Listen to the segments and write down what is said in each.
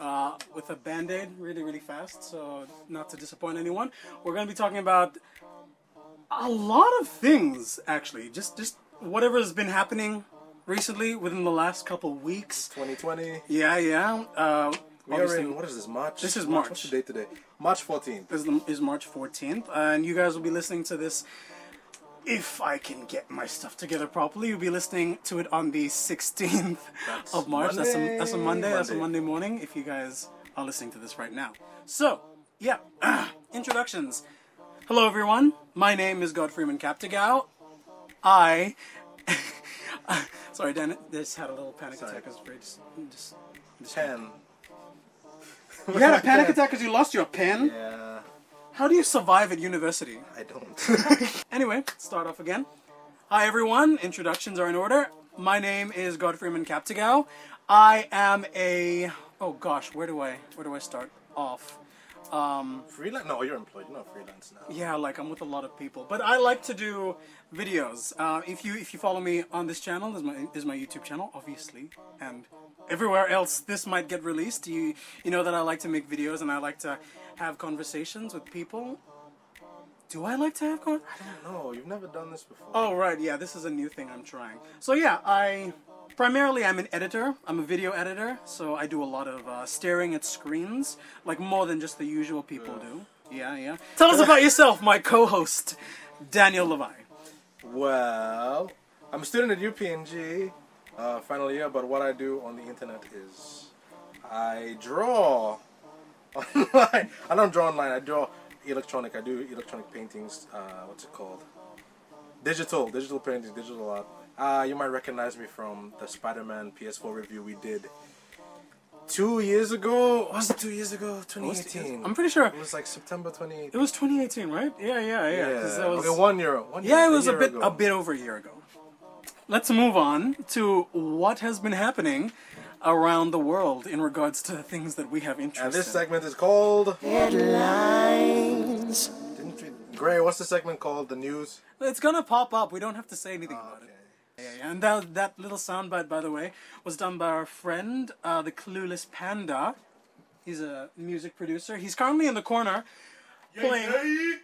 uh, with a band aid really, really fast, so not to disappoint anyone. We're going to be talking about a lot of things, actually. Just, just whatever's been happening recently within the last couple weeks. 2020. Yeah, yeah. Uh, We are in what is this? March. This is What's March. the date today? March 14th. is, the, is March 14th, and you guys will be listening to this. If I can get my stuff together properly, you'll be listening to it on the 16th That's of March. That's a, Monday. that's a Monday. That's a Monday. Monday morning. If you guys are listening to this right now. So, yeah, introductions. Hello, everyone. My name is Godfreyman Captigau. I. Sorry, Dan. Just had a little panic Sorry. attack. I was. Just, just, just- Pen. You had a panic attack because you lost your pen. Yeah, How do you survive at university? I don't. Anyway, start off again. Hi everyone, introductions are in order. My name is Godfreyman Captigau. I am a oh gosh, where do I where do I start off? Freelance? No, you're employed. You're not freelance now. Yeah, like I'm with a lot of people, but I like to do videos. Uh, if you if you follow me on this channel, this is my is my YouTube channel, obviously, and everywhere else this might get released. You you know that I like to make videos and I like to have conversations with people. Do I like to have con? I don't know. you've never done this before. Oh right, yeah, this is a new thing I'm trying. So yeah, I primarily I'm an editor. I'm a video editor, so I do a lot of uh, staring at screens, like more than just the usual people do. Yeah, yeah. Tell us about yourself, my co-host, Daniel Levi. Well, I'm a student at UPNG, uh, final year, but what I do on the internet is I draw online. I don't draw online, I draw electronic. I do electronic paintings. Uh, what's it called? Digital, digital paintings, digital art. Uh, you might recognize me from the Spider Man PS4 review we did two years ago. Was it two years ago? 2018. I'm pretty sure It was like September 2018. it was 2018, right? Yeah, yeah, yeah. 'cause that was, okay, one year. One yeah, year, it was a year bit ago. a bit over a year ago. Let's move on to what has been happening around the world in regards to things that we have interest And this in. segment is called. Headlines Didn't you, Gray, what's the segment called? The news. It's gonna pop up. We don't have to say anything about Okay. it. Yeah, yeah. And that that little soundbite, by the way, was done by our friend, uh, the Clueless Panda. He's a music producer. He's currently in the corner playing.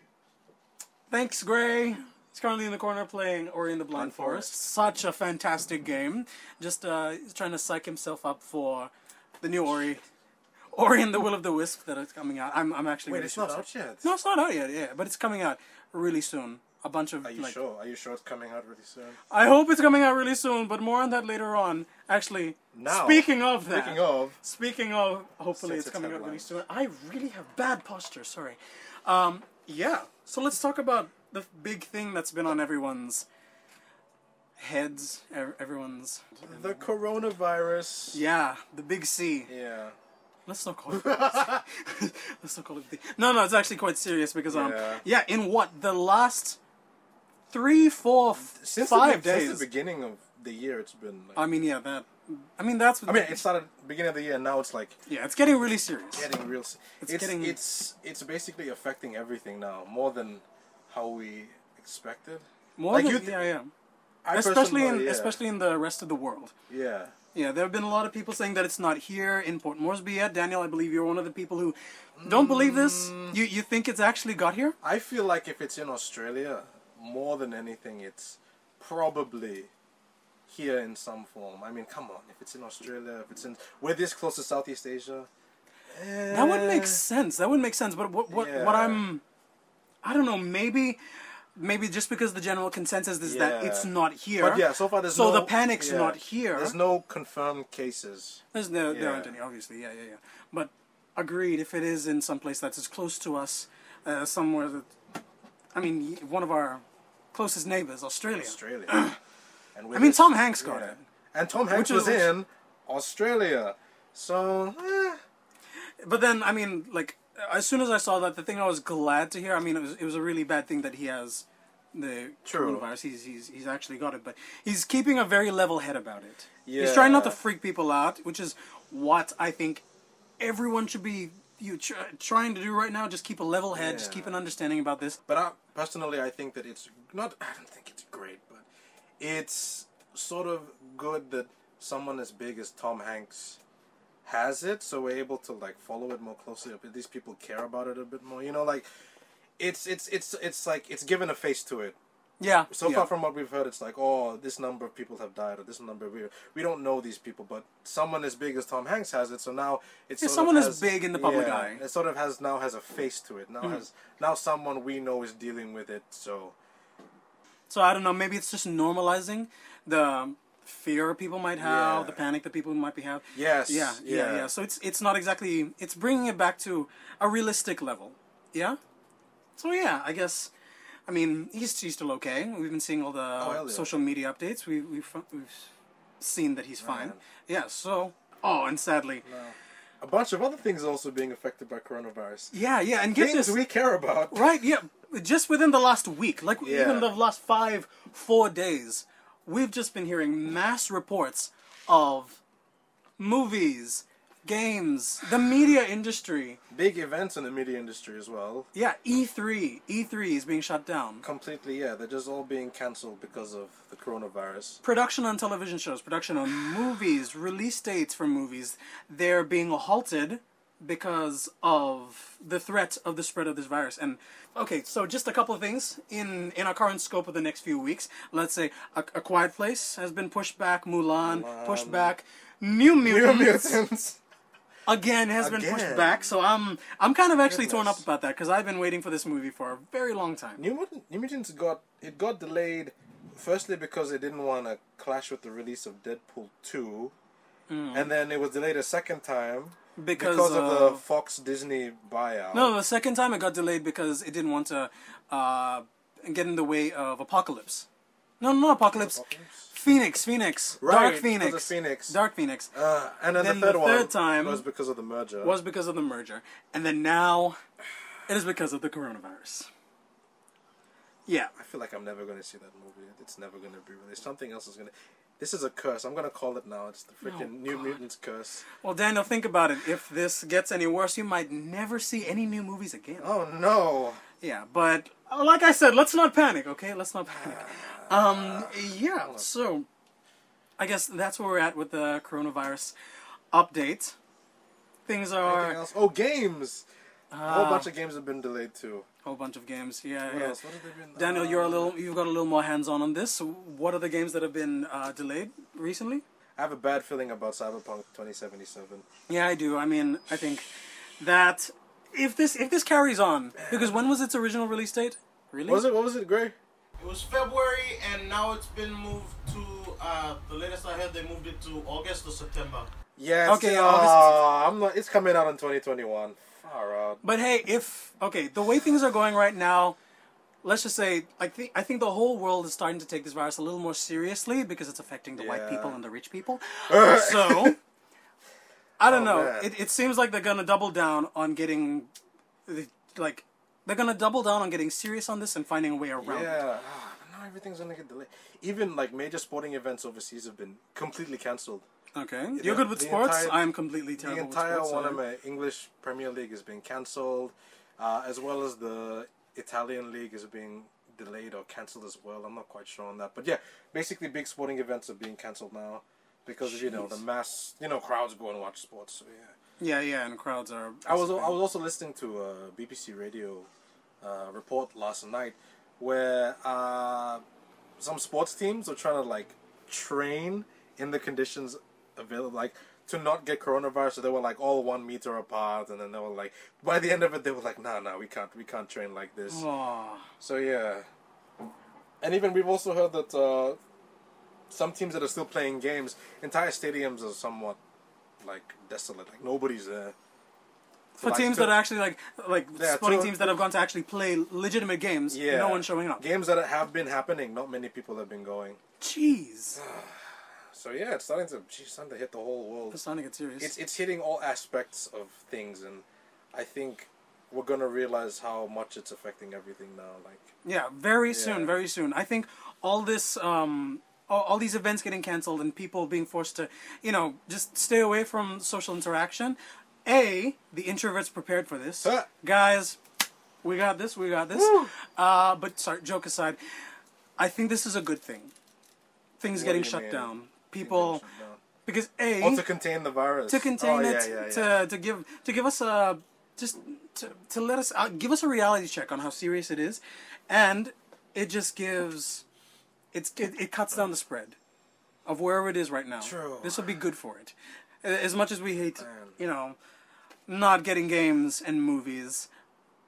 Thanks, Gray. He's currently in the corner playing Ori and the Blind Blind Forest. Forest. Such a fantastic game. Just uh, he's trying to psych himself up for the new Ori, Ori and the Will of the Wisp that is coming out. I'm I'm actually Wait, really it's not super out yet. No, it's not out yet. Yeah, but it's coming out really soon. A bunch of Are you like. sure? Are you sure it's coming out really soon? I hope it's coming out really soon, but more on that later on. Actually, Now, speaking of that, Speaking of, speaking of, hopefully it's coming out really soon. I really have bad posture. Sorry. Um, yeah. So let's talk about the big thing that's been on everyone's heads. Everyone's. the coronavirus. Yeah, the big C. Yeah. Let's not call it. let's not call it. The, no, no, it's actually quite serious because um, Yeah. yeah, in what the last three, four, f- Since five the, days. Since the beginning of the year, it's been. Like, I mean, yeah, that. I mean, that's. I mean, it started beginning of the year. And now it's like yeah, it's getting really serious. getting real. s- It's It's getting- it's it's basically affecting everything now more than how we expected. More like than, you th- yeah, yeah. I Especially in yeah. especially in the rest of the world. yeah. Yeah, there have been a lot of people saying that it's not here in Port Moresby yet. Daniel, I believe you're one of the people who don't believe this. Mm. You you think it's actually got here? I feel like if it's in Australia, more than anything, it's probably here in some form. I mean, come on, if it's in Australia, if it's in we're this close to Southeast Asia. That would make eh, sense. That would make sense. But what what, what I'm I don't know, maybe maybe just because the general consensus is that it's not here. But yeah, so far there's so no, the panic's yeah, not here. There's no confirmed cases. There's no, there aren't any, obviously. Yeah, yeah, yeah. But agreed, if it is in some place that's as close to us, uh, somewhere that, I mean, one of our closest neighbors, Australia. Australia. and I mean, Tom Hanks got yeah. it. And Tom Hanks is- was in Australia. So, eh, but then I mean, like as soon as I saw that, the thing I was glad to hear. I mean, it was it was a really bad thing that he has the True. coronavirus. He's he's he's actually got it, but he's keeping a very level head about it. Yeah. He's trying not to freak people out, which is what I think everyone should be you tr- trying to do right now. Just keep a level head. Just keep an understanding about this. But I, personally, I think that it's not. I don't think it's great, but it's sort of good that someone as big as Tom Hanks has it, so we're able to like follow it more closely. Least people care about it a bit more. You know, like it's it's it's it's like it's given a face to it. Yeah. So yeah. far from what we've heard, it's like, oh, this number of people have died, or this number we we don't know these people, but someone as big as Tom Hanks has it, so now it's Yeah, of someone as big in the public yeah, eye. It sort of has now has a face to it. Now hmm. has now someone we know is dealing with it. So So I don't know. Maybe it's just normalizing the fear people might have, the panic that people might be have. yes, Yeah, yeah, yeah, So it's it's not exactly. It's bringing it back to a realistic level. Yeah. So yeah, I guess. I mean, he's he's still okay. We've been seeing all the Oh, social media updates. We we've we've seen that he's fine. Man. Yeah. So oh, and sadly, A bunch of other things also being affected by coronavirus. yeah, yeah, and get Things this we care about. right. Yeah, just within the last week, like Yeah. even the last five, four days, we've just been hearing mass reports of movies, games, the media industry. Big events in the media industry as well. Yeah, E E3. E3 is being shut down. Completely, yeah. They're just all being cancelled because of the coronavirus. Production on television shows, production on movies, release dates for movies, they're being halted because of the threat of the spread of this virus. And okay, so just a couple of things in in our current scope of the next few weeks. Let's say a, a Quiet Place has been pushed back, Mulan, pushed back, New New Mutants. Mutants. again has been pushed back. So I'm I'm kind of actually torn up about that because I've been waiting for this movie for a very long time. New, Mutant, New Mutants got it got delayed. Firstly, because they didn't want to clash with the release of Deadpool two, and then it was delayed a second time. Because, because of the Fox Disney buyout. No, the second time it got delayed because it didn't want to uh, get in the way of Apocalypse. No, not Apocalypse. Apocalypse? Phoenix, Phoenix, Right, Dark Phoenix, Phoenix. Dark Phoenix Uh, and then, Then the third the one third time was because of the merger. was because of the merger, and then now it is because of the coronavirus. Yeah, I feel like I'm never going to see that movie. It's never going to be released. Something else is going to. This is a curse. I'm going to call it now. It's the freaking Oh, New God. Mutants curse. Well, Daniel, think about it. If this gets any worse, you might never see any new movies again. Oh no! Yeah, but uh, like I said, let's not panic, okay? Let's not panic. Um, yeah, so I guess that's where we're at with the coronavirus update. Things are else? Oh, games. a whole Ah. bunch of games have been delayed too. a whole bunch of games. Yeah, What yeah. else? What have they been? Daniel, uh, you're a little, you've got a little more hands-on on this. What are the games that have been uh, delayed recently? I have a bad feeling about Cyberpunk 2077. Yeah, I do. I mean, I think that if this if this carries on, because when was its original release date? Really? Was it? What was it, Gray? It was February, and now it's been moved to. Uh, the latest I heard, they moved it to August or September. Yeah. Okay, Okay. August. I'm not. It's coming out in 2021. Far out. But hey, if okay, the way things are going right now, let's just say I think I think the whole world is starting to take this virus a little more seriously because it's affecting the white people and the rich people. so I don't Oh, know. man. It, it seems like they're gonna double down on getting like they're gonna double down on getting serious on this and finding a way around. it. Yeah. Ah, now everything's gonna get delayed. Even like major sporting events overseas have been completely cancelled. Okay, you're good with sports. entire- I'm completely terrible. The entire with sports. one of my English Premier League is being cancelled, uh, as well as the Italian league is being delayed or cancelled as well. I'm not quite sure on that, but yeah, basically big sporting events are being cancelled now because of you know the mass you know crowds go and watch sports. So yeah. Yeah, yeah, and crowds are. I was I was also listening to a BBC radio uh, report last night where uh, some sports teams are trying to like train in the conditions available, like to not get coronavirus. So they were like all one meter apart, and then they were like by the end of it they were like, nah, nah, we can't we can't train like this. Aw. So yeah, and even we've also heard that uh, some teams that are still playing games, entire stadiums are somewhat like desolate, like nobody's there. for like, teams that are actually like like Yeah, sporting teams that have gone to actually play legitimate games. Yeah, no one's showing up. Games that have been happening, not many people have been going. Jeez. So yeah, it's starting to geez, starting to hit the whole world. It's starting to get serious. It's it's hitting all aspects of things, and I think we're gonna realize how much it's affecting everything now. Like Yeah, very soon, very soon. I think all this, um, all, all these events getting canceled and people being forced to, you know, just stay away from social interaction. A, the introverts prepared for this. Huh. Guys, we got this, we got this. Uh, but sorry, joke aside, I think this is a good thing. Things What getting do you shut mean? down. People, because A, Oh, to contain the virus. to contain oh, it, yeah, yeah, yeah. to to give to give us a just to, to let us uh, give us a reality check on how serious it is, and it just gives it's it, it cuts down the spread of wherever it is right now. True. This will be good for it. As much as we hate, you know, not getting games and movies,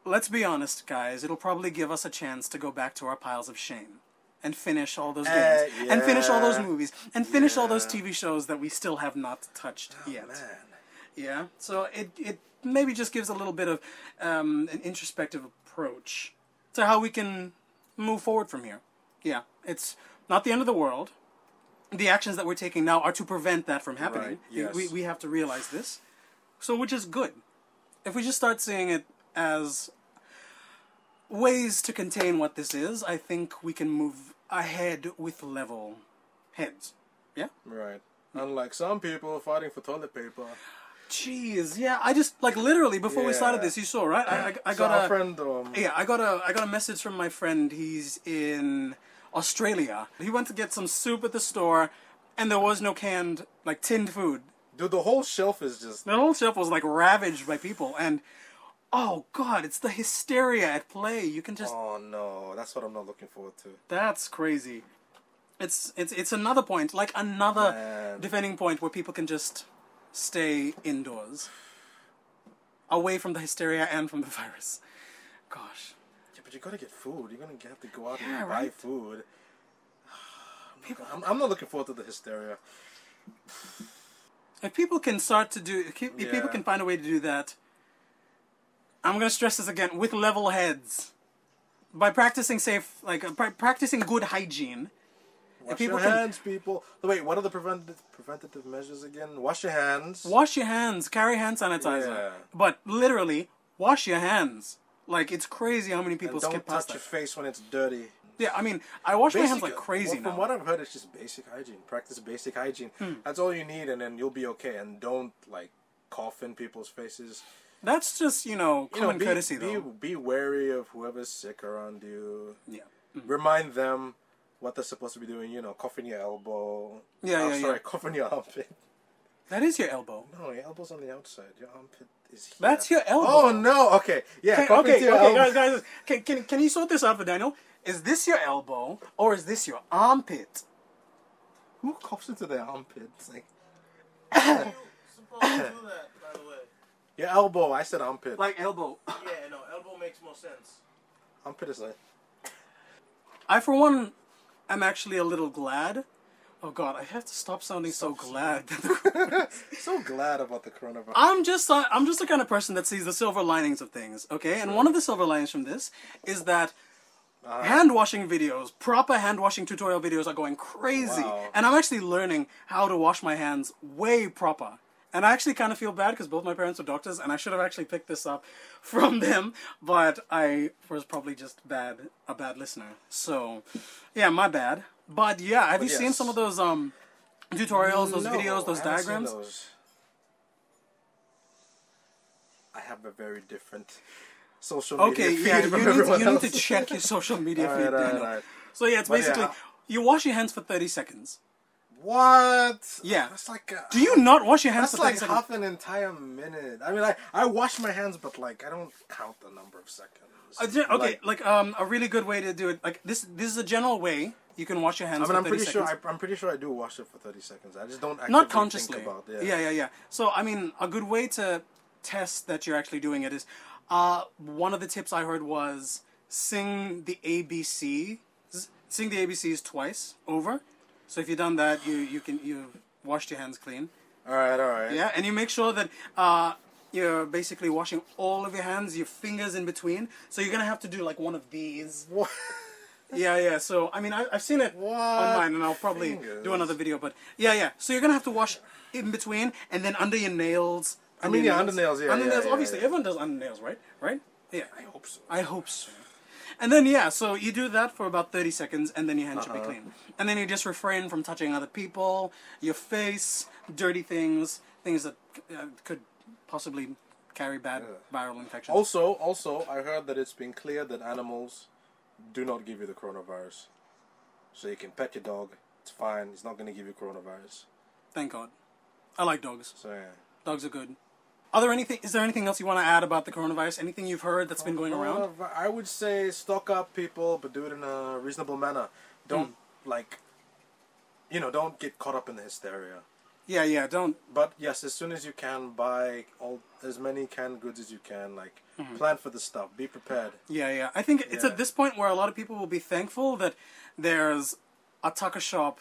let's be honest, guys. It'll probably give us a chance to go back to our piles of shame. And finish all those Uh, games, and finish all those movies, and finish all those TV shows that we still have not touched Oh, yet. man. Yeah. So it it maybe just gives a little bit of um, an introspective approach to how we can move forward from here. Yeah. It's not the end of the world. The actions that we're taking now are to prevent that from happening. Right, yes. We we have to realize this. So which is good. If we just start seeing it as ways to contain what this is, I think we can move ahead with level heads. Yeah? Right. Unlike some people fighting for toilet paper. Jeez, yeah. I just like literally before we started this, you saw right. I, I, I got our a friend. Um, yeah. I got a I got a message from my friend. He's in Australia. He went to get some soup at the store, and there was no canned like tinned food. Dude, the whole shelf is just. The whole shelf was like ravaged by people, and oh god, it's the hysteria at play. You can just Oh no, that's what I'm not looking forward to. that's crazy. It's it's it's another point, like another Man. defending point where people can just stay indoors, away from the hysteria and from the virus. Gosh. Yeah, but you gotta get food. You're gonna have to go out Yeah, and buy food. People, I'm, I'm not looking forward to the hysteria. if people can start to do, if if people can find a way to do that, I'm gonna stress this again with level heads, by practicing safe, like uh, practicing good hygiene. Wash people your can- hands, people. Oh, wait, what are the preventative preventative measures again? Wash your hands. Wash your hands, carry hand sanitizer, Yeah. but literally wash your hands. Like it's crazy how many people and don't touch that. your face when it's dirty. Yeah, I mean, I wash my hands like crazy well, From now. what I've heard, it's just basic hygiene. Practice basic hygiene. Hmm. That's all you need, and then you'll be okay. And don't like cough in people's faces. That's just you know You common know, be, courtesy be, though. Be wary of whoever's sick around you. Yeah. Remind them what they're supposed to be doing. You know, cough in your elbow. Yeah, oh, yeah, sorry, yeah. cough in your armpit. That is your elbow. No, your elbow's on the outside. Your armpit is here. That's your elbow. Oh no! Okay, yeah. Okay, okay, your okay, elbow. guys, guys, can, can can you sort this out for Daniel? Is this your elbow or is this your armpit? Who coughs into their armpits? Like, supposed to do that, by the way. your elbow. I said armpit. Like elbow. Yeah, no, elbow makes more sense. armpit is like. I, for one, am actually a little glad. Oh God, I have to stop sounding so glad. So glad about the coronavirus. I'm just uh, I'm just the kind of person that sees the silver linings of things. Okay, and one of the silver linings from this is that Uh, hand washing videos, proper hand washing tutorial videos, are going crazy, Wow. and I'm actually learning how to wash my hands way proper. And I actually kind of feel bad because both my parents are doctors, and I should have actually picked this up from them, but I was probably just bad a bad listener. So, yeah, my bad. But yeah, have But you seen some of those um tutorials, those No, videos, those I diagrams? those. I have a very different social media Okay, feed yeah, you need, you need to check your social media feed, right, right, right. So yeah, it's But basically how- you wash your hands for thirty seconds. What? Yeah. That's like. A, Do you not wash your hands That's for thirty like half an entire minute. I mean, I I wash my hands, but like I don't count the number of seconds. Uh, okay, Like, like, um, a really good way to do it. Like this, this is a general way you can wash your hands. I mean, I'm 30 pretty sure. seconds. I, I'm pretty sure I do wash it for 30 seconds. I just don't not consciously. think about. yeah, yeah, yeah. So I mean, a good way to test that you're actually doing it is, uh, one of the tips I heard was sing the ABC, sing the ABCs twice over. So if you've done that, you you can you've washed your hands clean. All right, all right. Yeah, and you make sure that uh, you're basically washing all of your hands, your fingers in between. So you're gonna have to do like one of these. What? Yeah, yeah. So I mean, I, I've seen it What? online, and I'll probably Fingers. do another video. But yeah, yeah. So you're gonna have to wash in between, and then under your nails. I mean, yeah, under nails, yeah, under yeah, nails. yeah, obviously, everyone does under nails, right? Right? Yeah. I hope so. I hope so. And then yeah, so you do that for about thirty seconds, and then your hands should be Uh-huh. clean. And then you just refrain from touching other people, your face, dirty things, things that uh, could possibly carry bad viral infections. Also, also, I heard that it's been clear that animals do not give you the coronavirus. So you can pet your dog. It's fine. It's not going to give you coronavirus. Thank God. I like dogs. So yeah. Dogs are good. Are there anything? Is there anything else you want to add about the coronavirus? Anything you've heard that's been going around? I would say stock up, people, but do it in a reasonable manner. Don't Hmm. like, you know, don't get caught up in the hysteria. Yeah, yeah. Don't. But yes, as soon as you can, buy all as many canned goods as you can. Like, plan for the stuff. Be prepared. Yeah, yeah. I think it's Yeah. at this point where a lot of people will be thankful that there's a tucker shop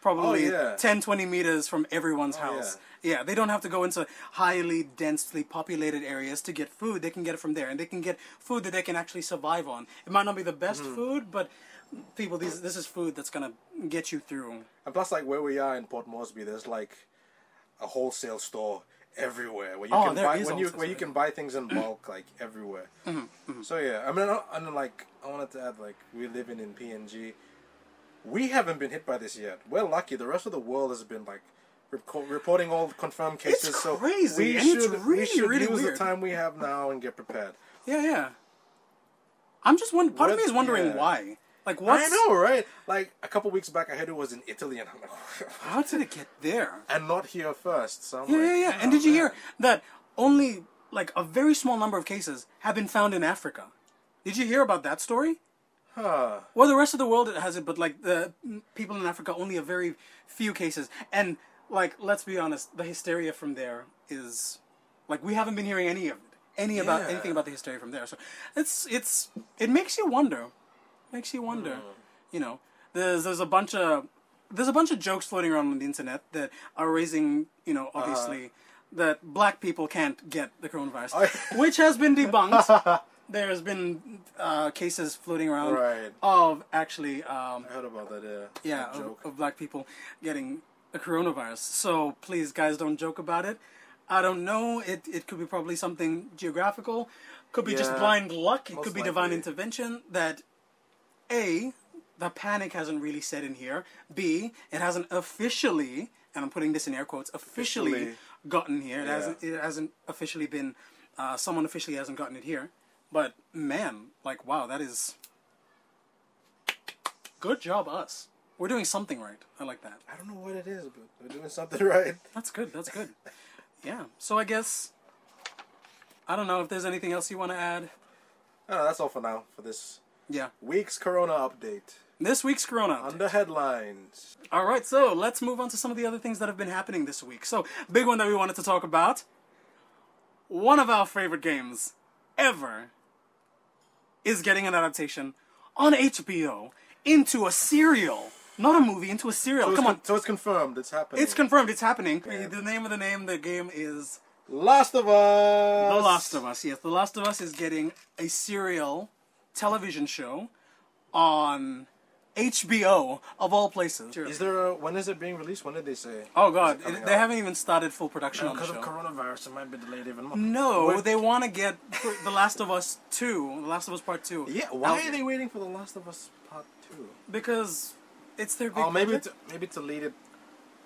probably Oh, yeah. 10, 20 meters from everyone's Oh, house. Yeah. They don't have to go into highly densely populated areas to get food. They can get it from there, and they can get food that they can actually survive on. It might not be the best Mm-hmm. food, but people, these this is food that's gonna get you through. And plus, like where we are in Port Moresby, there's like a wholesale store everywhere where you Oh, can buy when you where you can buy things in bulk, like everywhere. Mm-hmm, So yeah, I mean, I- and like I wanted to add, like we live in in PNG, we haven't been hit by this yet. We're lucky. The rest of the world has been like. Reco- Reporting all confirmed cases, so crazy, we and it's should really, we should really use weird. the time we have now and get prepared. Yeah, yeah. I'm just wondering. Part of me is wondering yeah. why. Like, what's, I know, right? Like a couple weeks back, I heard it was in Italy, and I'm like, How did it get there? and not here first. So Yeah, like, yeah, yeah. And oh, did you hear that only like a very small number of cases have been found in Africa? Did you hear about that story? Huh. Well, the rest of the world has it, but like the people in Africa, only a very few cases. And like, let's be honest, the hysteria from there is like we haven't been hearing any of it, any about anything about the hysteria from there. So it's it's it makes you wonder, makes you wonder. Hmm. You know, there's there's a bunch of there's a bunch of jokes floating around on the internet that are raising, you know, obviously that black people can't get the coronavirus, I- which has been debunked. There's been uh, cases floating around Right. of actually, um, I heard about that. Yeah. yeah, of, of black people getting the coronavirus. So please, guys, don't joke about it. I don't know. It it could be probably something geographical. Could be just blind luck. It could be divine intervention. That a the panic hasn't really set in here. B it hasn't officially, and I'm putting this in air quotes, officially, Officially. gotten here. It Yeah. hasn't. It hasn't officially been. Uh, someone officially hasn't gotten it here. But man, like wow, that is good job us. We're doing something right. I like that. I don't know what it is, but we're doing something right. That's good. That's good. Yeah. So I guess I don't know if there's anything else you want to add. I that's all for now for this Yeah. week's Corona update. This week's Corona. update. Under headlines. All right. So let's move on to some of the other things that have been happening this week. So big one that we wanted to talk about. One of our favorite games ever is getting an adaptation on HBO into a serial, not a movie, into a serial. So Come it's on. so it's confirmed. It's happening. It's confirmed. It's happening. The name of the name, the game is Last of Us. The Last of Us. Yes, The Last of Us is getting a serial television show on HBO of all places. Is there a, when is it being released? When did they say? Oh God, Is it they out? haven't even started full production on the Because of coronavirus, it might be delayed even more. No, When- they want to get The Last of Us Two, The Last of Us Part Two. Yeah, why out are they waiting for The Last of Us Part Two? Because it's their big. Oh, maybe project. to, maybe to lead it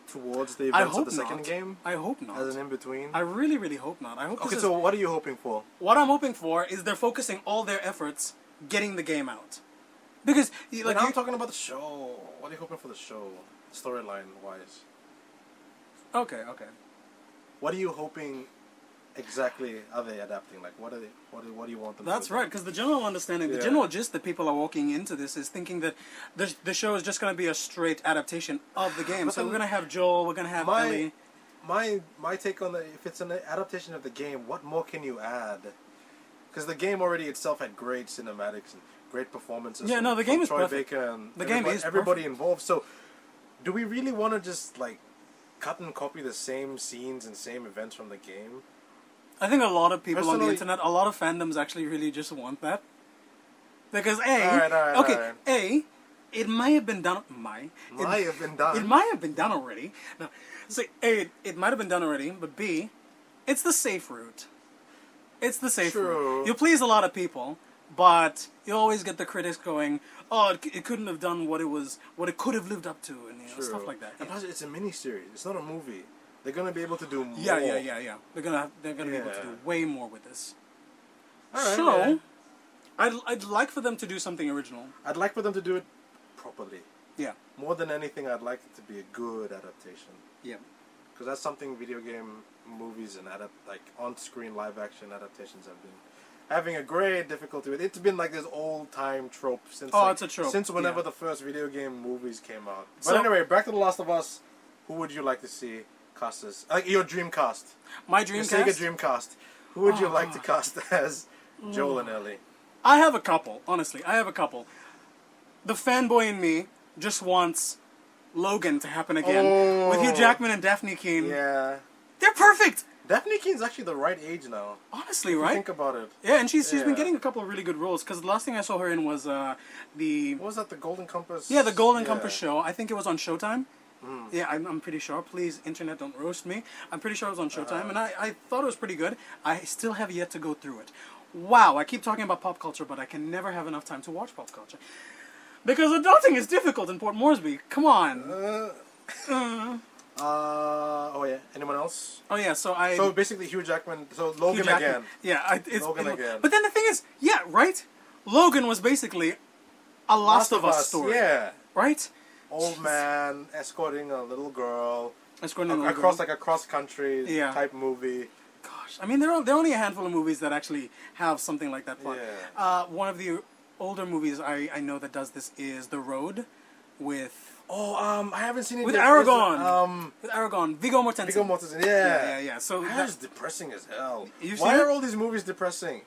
towards the events of the second not. game I hope not. as an in between. I really, really hope not. I hope. Okay, so is, what are you hoping for? what I'm hoping for is they're focusing all their efforts getting the game out. Because Like like I'm talking about the show. What are you hoping for the show, storyline wise? okay, okay. What are you hoping exactly? Are they adapting? Like, what are they? What do, what do you want them? That's to right, because the general understanding, the Yeah. general gist that people are walking into this is thinking that the, the show is just going to be a straight adaptation of the game. So we're going to have Joel, we're going to have My Ellie. my my take on the if it's an adaptation of the game, what more can you add? Because the game already itself had great cinematics and great performances. Yeah, no, the game is Troy perfect. Baker and The game is everybody involved. So, do we really want to just like cut and copy the same scenes and same events from the game? I think a lot of people on the internet, a lot of fandoms actually really just want that. Because a Alright, alright, okay alright. a it might have been done might Might have been done. It might have been done already. No, so a it, it might have been done already, but b it's the safe route. It's the safe True. route. You please a lot of people, but you always get the critics going, "Oh, it, it couldn't have done what it was, what it could have lived up to," and you know, stuff like that. And Yeah. plus, it's a mini series. It's not a movie. They're gonna be able to do more. yeah, yeah, yeah, yeah. They're gonna they're gonna be able to do way more with this. Alright, so, yeah. I'd I'd like for them to do something original. I'd like for them to do it properly. Yeah, More than anything, I'd like it to be a good adaptation. yeah. Because that's something video game movies and adapt like on-screen live action adaptations have been having a great difficulty with. It's been like this old time trope since. Oh, like, it's a trope, Since whenever yeah. the first video game movies came out. But So- anyway, back to The Last of Us. Who would you like to see cast as like your dream cast? My Your dream Sega cast. dream cast. Who would you Oh, like to cast as Joel and Ellie? I have a couple, honestly. I have a couple. The fanboy in me just wants Logan to happen again with Hugh Oh. Jackman and Dafne Keen. Yeah. They're perfect. Dafne Keen's actually the right age now. Honestly, right? Think about it. yeah, and she's she's been getting a couple of really good roles because the last thing I saw her in was uh, the What was that? The Golden Compass. yeah the Golden Yeah. Compass show. I think it was on Showtime. Yeah, I'm, I'm pretty sure. Please, internet, don't roast me. I'm pretty sure it was on Showtime, and I, I thought it was pretty good. I still have yet to go through it. Wow, I keep talking about pop culture, but I can never have enough time to watch pop culture. Because adulting is difficult in Port Moresby. Come on. Uh, uh, oh yeah. Anyone else? Oh yeah, so I So basically, Hugh Jackman. So Logan Jackman- again. Yeah, I, it's Logan it- again. But then the thing is, yeah, right. Logan was basically a Last, of Us story, Yeah. right? Old man escorting a little girl That's going ac- across like a cross country Yeah. type movie. Gosh, I mean, there are there are only a handful of movies that actually have something like that plot. Yeah. Uh, one of the older movies I, I know that does this is The Road, with Oh, um, I haven't seen it With yet. Aragorn. Um, with Aragorn, Viggo Mortensen. Viggo Mortensen. Yeah. Yeah, yeah, yeah. So That that, is depressing as hell. Why are all these movies depressing?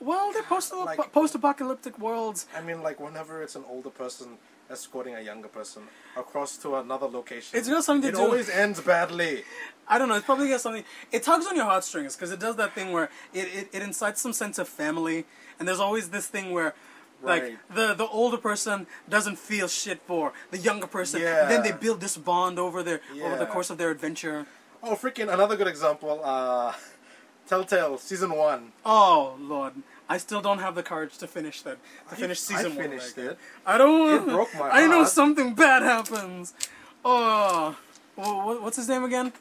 well, they're post Like- post-apocalyptic worlds. I mean, like whenever it's an older person escorting a younger person across to another location, It's got something to it do- It always ends badly. I don't know. It's probably got something. It tugs on your heartstrings because it does that thing where it, it, it incites some sense of family, and there's always this thing where. Like Right. the the older person doesn't feel shit for the younger person. Yeah. Then they build this bond over their over the course of their adventure. Oh, freaking! Another good example. Uh, Telltale season one. Oh lord, I still don't have the courage to finish that. To I- finish I season one. finished like, it. I don't. It broke my I know something bad happens. Oh, wha- wha- what's his name again?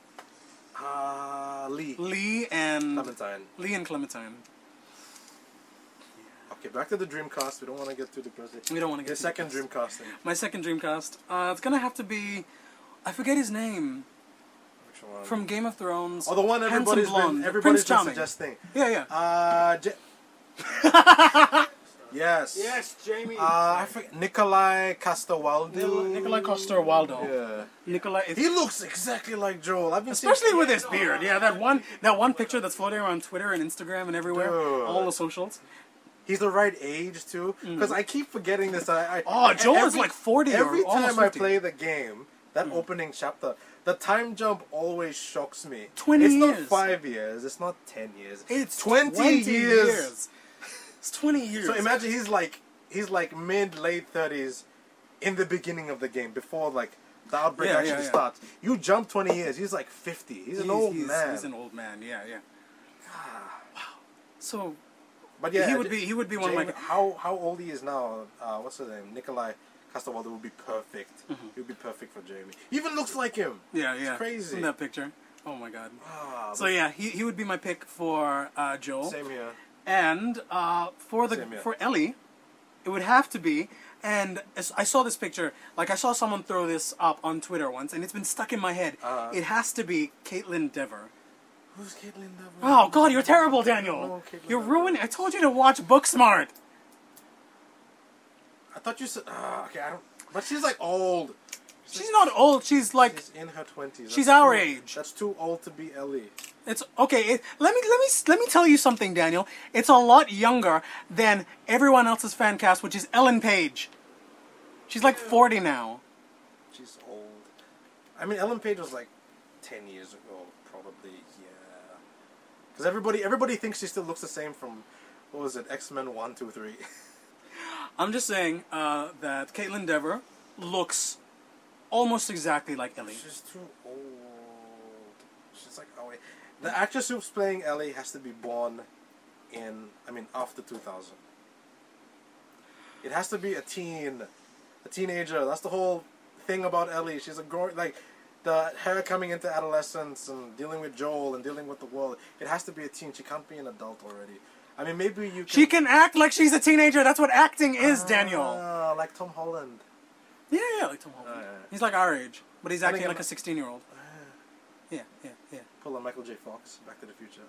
Uh, Lee. Lee and Clementine. Lee and Clementine. Okay, back to the Dreamcast. We don't want to get too depressing. We don't want to Your get too second depressed. Dreamcasting. My second Dreamcast. Uh, it's gonna have to be. I forget his name from Game of Thrones. Oh, the one everybody's been Prince everybody's been Charming. suggesting. Yeah, yeah. Uh, J- yes. Yes, Jaime. Uh, I forget Nikolaj Coster-Waldau. Nikolai Coster Waldo. Yeah. Nikolaj. It's, He looks exactly like Joel. I've been seeing- especially with his beard. Yeah, that one that one picture that's floating around Twitter and Instagram and everywhere, Dude. all the socials. He's the right age too, because I keep forgetting this. I, I Oh, Joel is like 40 Every time I play the game, that opening chapter, the time jump always shocks me. 20 It's years. not five years. It's not ten years. It's 20 years. years. It's 20 years. So imagine he's like he's like mid late thirties, in the beginning of the game before like the outbreak Yeah, actually yeah, yeah. starts. You jump twenty years. He's like fifty. He's, an old he's, man. He's an old man. Yeah, yeah. Wow. So but yeah, he would be he would be one of my how how old he is now? Uh, what's his name? Nikolaj Coster-Waldau would be perfect. He would be perfect for Jaime. He even looks like him. yeah yeah crazy. in that picture. Oh my god. Ah, So yeah, he, he would be my pick for uh, Joel. same here. And uh, for the Same here. for Ellie, it would have to be. And I saw this picture, like I saw someone throw this up on Twitter once, and it's been stuck in my head. Uh-huh. It has to be Kaitlyn Dever. Who's Kaitlyn Dever? Oh God, you're terrible, Daniel. You're Dever. ruining. I told you to watch Booksmart. I thought you said. Uh, okay, I don't. But she's like old. She's not old. She's like She's in her twenties. She's our age. That's too old to be Ellie. It's okay. It, let me let me let me tell you something, Daniel. It's a lot younger than everyone else's fan cast, which is Ellen Page. She's like forty now. She's old. I mean, Ellen Page was like ten years ago, probably. Yeah. Because everybody, everybody thinks she still looks the same from what was it, X Men one, two, three. I'm just saying uh, that Kaitlyn Dever looks almost exactly like Ellie. She's too old. She's like, oh wait. The actress who's playing Ellie has to be born in, I mean, after 2000. It has to be a teen, a teenager. That's the whole thing about Ellie. She's a grown, like, the hair coming into adolescence and dealing with Joel and dealing with the world. It has to be a teen. She can't be an adult already. I mean, maybe you can. She can act like she's a teenager. That's what acting is, Daniel. Ah, like Tom Holland. Yeah, yeah, like Tom Holland. Oh, yeah. He's like our age, but he's acting again, like a 16 year old. Yeah, yeah, yeah. Pull a Michael J. Fox, Back to the Future.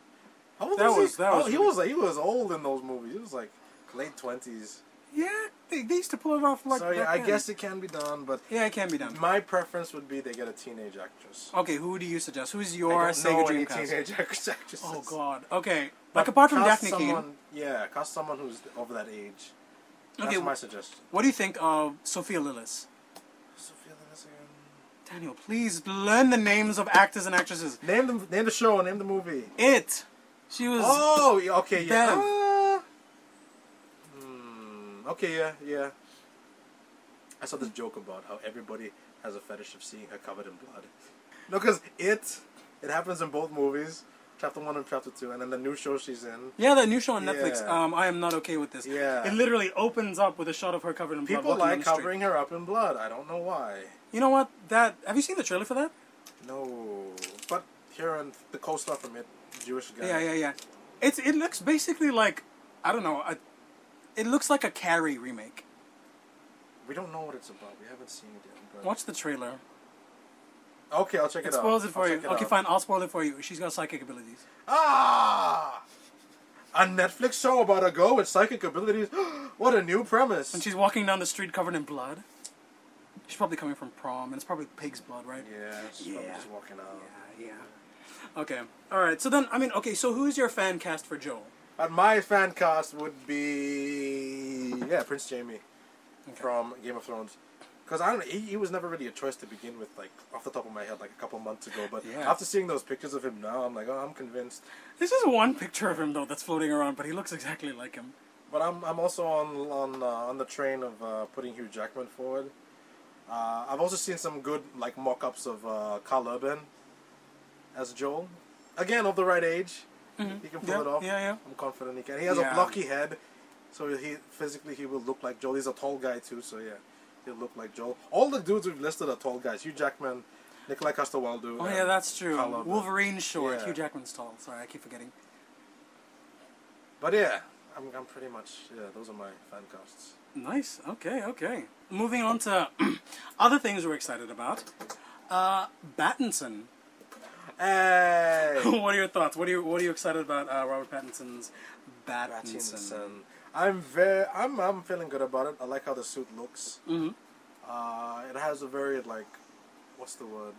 How old That was, was- he? that oh, was he really- was like, he was old in those movies. He was like late twenties. Yeah, they, they used to pull it off like. so yeah, back I then. guess it can be done, but Yeah, it can be done. my preference would be they get a teenage actress. Okay, who do you suggest? Who's I your don't know Sega any Dreamcast? teenage act- actresses. Oh God. Okay, But like apart from cast Dafne Keen, someone, Yeah, cast someone who's over that age. That's Okay, my suggestion. what do you think of Sophia Lillis? Sophia Lillis again. Daniel, please learn the names of actors and actresses. Name the name the show. Name the movie. It. She was. Oh, okay, yeah. Ah. Hmm, okay, yeah, yeah. I saw this joke about how everybody has a fetish of seeing her covered in blood. No, because it, it happens in both movies, chapter one and chapter two, and then the new show she's in. Yeah, the new show on Netflix. Yeah. Um, I am not okay with this. Yeah. It literally opens up with a shot of her covered in blood. People like covering her up in blood. I don't know why. You know what? That have you seen the trailer for that? No, but here on the co-star from it, Jewish guy. Yeah, yeah, yeah. It's it looks basically like I don't know. A, it looks like a Carrie remake. We don't know what it's about. We haven't seen it yet. But... Watch the trailer. Okay, I'll check it, It out. spoils it for I'll you. it Okay, out. fine. I'll spoil it for you. She's got psychic abilities. Ah! A Netflix show about a girl with psychic abilities. what a new premise. And she's walking down the street covered in blood. She's probably coming from prom, and it's probably pig's blood, right? yeah, she's probably Yeah. just walking out. Yeah, yeah. Okay. All right. So then, I mean, okay. So who's your fan cast for Joel? But my fan cast would be yeah, Prince Jaime from Game of Thrones. Because I don't know, he, he was never really a choice to begin with, like off the top of my head, like a couple months ago. But Yeah. after seeing those pictures of him now, I'm like, oh, I'm convinced. This is one picture of him though that's floating around, but he looks exactly like him. But I'm I'm also on on uh, on the train of uh, putting Hugh Jackman forward. Uh, I've also seen some good like mock-ups of uh, Karl Urban as Joel. Again, of the right age, he can pull Mm-hmm. Yeah, it off. yeah, yeah. I'm confident he can. He has Yeah. a blocky head, so he physically he will look like Joel. He's a tall guy too, so yeah, he'll look like Joel. All the dudes we've listed are tall guys. Hugh Jackman, Nikolaj Coster-Waldau. Oh yeah, that's true. Wolverine's short. Yeah. Hugh Jackman's tall. Sorry, I keep forgetting. But yeah, I'm, I'm pretty much yeah. Those are my fan casts. Nice. Okay. Okay. Moving on to other things we're excited about. Uh, Battinson. Hey. what are your thoughts? What are you What are you excited about? Uh, Robert Pattinson's Battinson. Pattinson. I'm very, I'm, I'm feeling good about it. I like how the suit looks. Mhm. Uh, it has a very like, what's the word?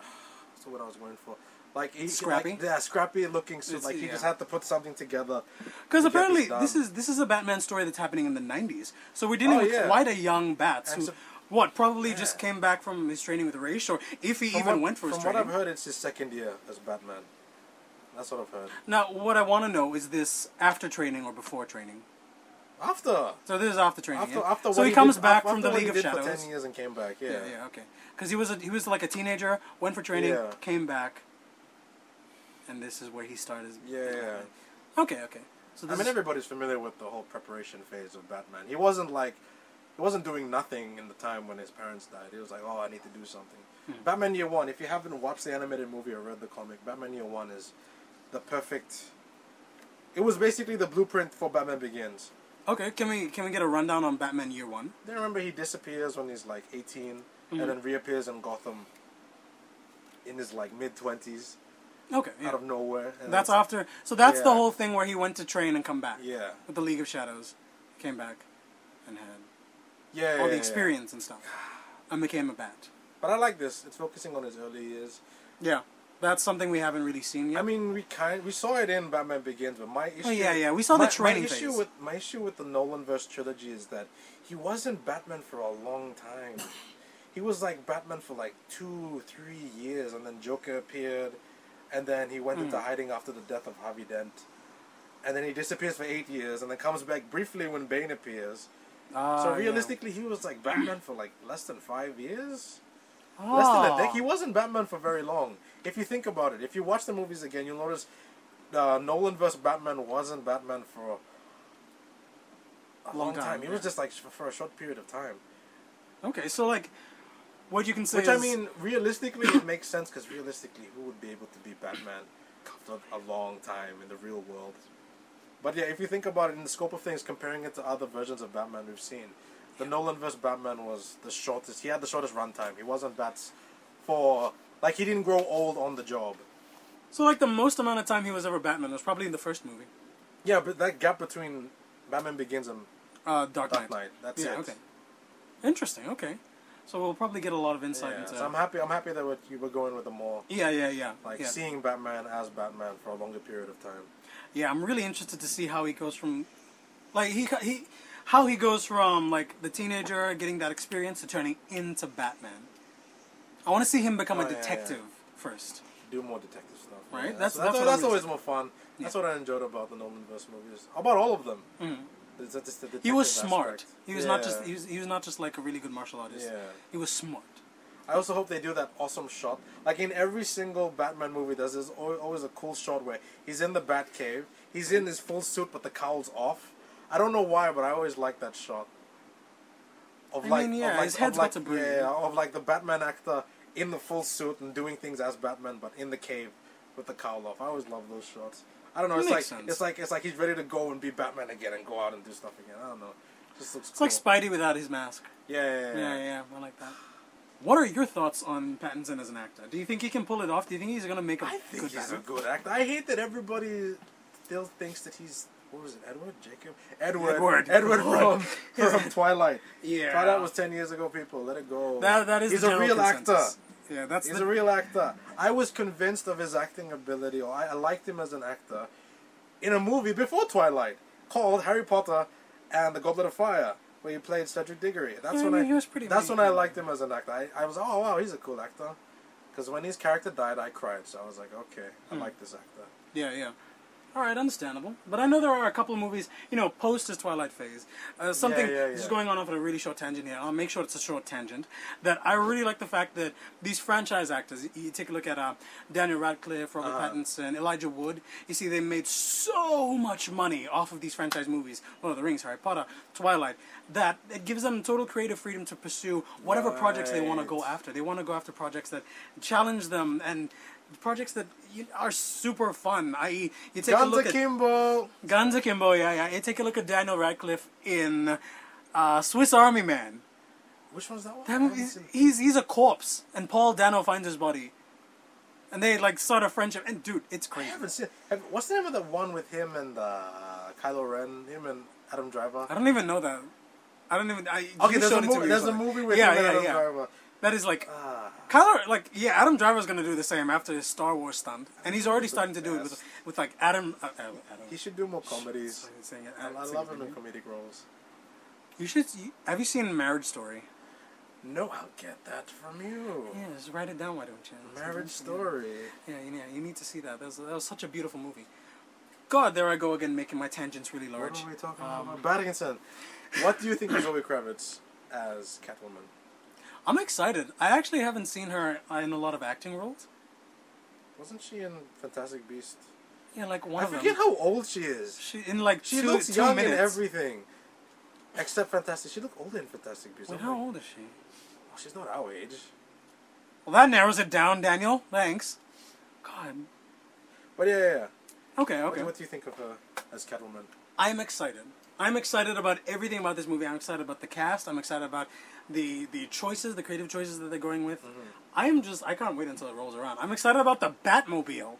What's the word I was going for? Like he, Scrappy? like, yeah, scrappy looking suit. It's- like he yeah. just uh, had to put something together. Because to apparently this this is this is a Batman story that's happening in the '90s. So we're dealing Oh, with yeah. quite a young Bats who, so- what, probably just came back from his training with Ra's, or if he From even what, went for his from what training. I've heard, it's his second year as Batman. That's what I've heard. Now, what I want to know is this after training or before training? After, So this is after training. after, yeah? after so what he comes did, back after from the League he of Shadows. ten years and came back. Yeah. Yeah, yeah, okay. Because he was a, he was like a teenager, went for training, Yeah. came back, and this is where he started. Yeah, yeah. Okay, okay. So I mean, everybody's familiar with the whole preparation phase of Batman. He wasn't like, he wasn't doing nothing in the time when his parents died. He was like, oh, I need to do something. Hmm. Batman Year One. If you haven't watched the animated movie or read the comic, Batman Year One is the perfect. It was basically the blueprint for Batman Begins. okay, can we can we get a rundown on Batman Year One? Then remember he disappears when he's like 18, Mhm. and then reappears in Gotham in his like mid 20s Okay, yeah. out of nowhere. And that's after. So that's the whole thing where he went to train and come back Yeah. with the League of Shadows, came back, and had Yeah. all yeah, the yeah. experience and stuff, and became a bat. But I like this. It's focusing on his early years. Yeah, that's something we haven't really seen yet. I mean, we kind we saw it in Batman Begins, but my oh, issue. Oh, yeah, yeah, we saw the training my issue phase. with my issue with the Nolan verse trilogy is that he wasn't Batman for a long time. he was like Batman for like two, three years, and then Joker appeared, and then he went into Hmm. hiding after the death of Harvey Dent, and then he disappears for eight years, and then comes back briefly when Bane appears. Ah, so yeah. realistically, he was like Batman for like less than five years. Oh. Less than a decade. He wasn't Batman for very long. If you think about it, if you watch the movies again, you'll notice uh, Nolan vs. Batman wasn't Batman for a long, Long time. time, He was just like for, for a short period of time. Okay, so like, what you can say Which I mean, realistically, it makes sense because realistically, who would be able to be Batman for a long time in the real world? But yeah, if you think about it in the scope of things, comparing it to other versions of Batman we've seen, the Nolan verse Batman was the shortest. He had the shortest runtime. He wasn't Bats for like he didn't grow old on the job. so like the most amount of time he was ever Batman was probably in the first movie, Yeah, but that gap between Batman Begins and uh, Dark Knight. Dark Knight, that's yeah, it. okay. Interesting. Okay, so we'll probably get a lot of insight Yeah, into. so I'm happy. I'm happy that were going with a more yeah, yeah, yeah. like yeah. seeing Batman as Batman for a longer period of time. Yeah, I'm really interested to see how he goes from, like he he, how he goes from like the teenager getting that experience to turning into Batman. I want to see him become Oh, a yeah, yeah. detective first. do more detective stuff. Right? That's- that's that's, that's always more fun. That's what I enjoyed about the Nolan verse movies. About all of them. Mhm. Just the He was smart. aspect. He was not just he was, he was not just like a really good martial artist. Yeah. He was smart. I also hope they do that awesome shot. Like in every single Batman movie, there's al- always a cool shot where he's in the Batcave. He's in his full suit, but the cowl's off. I don't know why, but I always like that shot. Of I like, mean, yeah, of like, his head's like, got to breathe. Yeah, of like the Batman actor in the full suit and doing things as Batman, but in the cave with the cowl off. I always love those shots. I don't know. It's like sense. it's like it's like he's ready to go and be Batman again and go out and do stuff again. I don't know. Just looks It's cool. like Spidey without his mask. yeah, yeah, yeah. Yeah, yeah, I like that. What are your thoughts on Pattinson as an actor? Do you think he can pull it off? Do you think he's gonna make a I think good he's Batman? a good actor. I hate that everybody still thinks that he's what was it, Edward, Jacob, Edward, Edward. Edward from oh. from Twilight. Yeah. Twilight was ten years ago. People, let it go. That that is he's a real consensus. actor. Yeah, that's He's the, a real actor. I was convinced of his acting ability, or I, I liked him as an actor, in a movie before Twilight called Harry Potter and the Goblet of Fire, where he played Cedric Diggory. That's Yeah, I when mean, I. he was pretty that's when I liked him as an actor. I, I was oh wow he's a cool actor, because when his character died I cried. So I was like okay I Hmm. like this actor. Yeah, yeah. All right, understandable. But I know there are a couple of movies, you know, post his Twilight phase. Uh, something yeah, is yeah. going on off at a really short tangent here. I'll make sure it's a short tangent. That I really like the fact that these franchise actors. You, you take a look at uh, Daniel Radcliffe, Robert Uh-huh. Pattinson, Elijah Wood. You see, they made so much money off of these franchise movies. Lord of the Rings, Harry Potter, Twilight. That it gives them total creative freedom to pursue whatever projects they want to go after. They want to go after projects that challenge them and projects that you- are super fun. I.e., you take a Guns look at Akimbo. Guns Akimbo, yeah, yeah. You take a look at Daniel Radcliffe in uh, Swiss Army Man. Which one's that one? That I movie, haven't he's, he's he's a corpse, and Paul Dano finds his body, and they like start a friendship. And dude, it's crazy. I haven't seen. Have, what's the name of the one with him and uh, Kylo Ren? Him and Adam Driver. I don't even know that. I don't even. I, Okay, there's a movie. There's a movie with yeah, him and yeah, Adam yeah. Driver. That is like Ah. Kylo, like yeah, Adam Driver's gonna do the same after his Star Wars stunt, and he's already starting to do it with with like Adam. Uh, uh, Adam. He should do more comedies. Sorry, saying it. I, I love him in comedic roles. You should. You, have you seen Marriage Story? No, I'll get that from you. Yeah, just write it down. Why don't you? Marriage. Story. Yeah, you, yeah, you need to see that. That was, that was such a beautiful movie. God, there I go again, making my tangents really large. What are we talking Um, about? Pattinson. What do you think of Zoe Kravitz as Catwoman? I'm excited. I actually haven't seen her in a lot of acting roles. Wasn't she in Fantastic Beast? Yeah, like one I of them. I forget how old she is. She in like She two, looks two young minutes. in everything. Except Fantastic. She looked older in Fantastic Beast. Wait, how like, old is she? oh, she's not our age. Well, that narrows it down, Daniel. Thanks. God. But yeah, yeah, yeah. Okay, What- okay. What, do you think of her as Catwoman? I'm excited. I'm excited about everything about this movie. I'm excited about the cast. I'm excited about the the choices, the creative choices that they're going with. Mm-hmm. I'm just I can't wait until it rolls around. I'm excited about the Batmobile.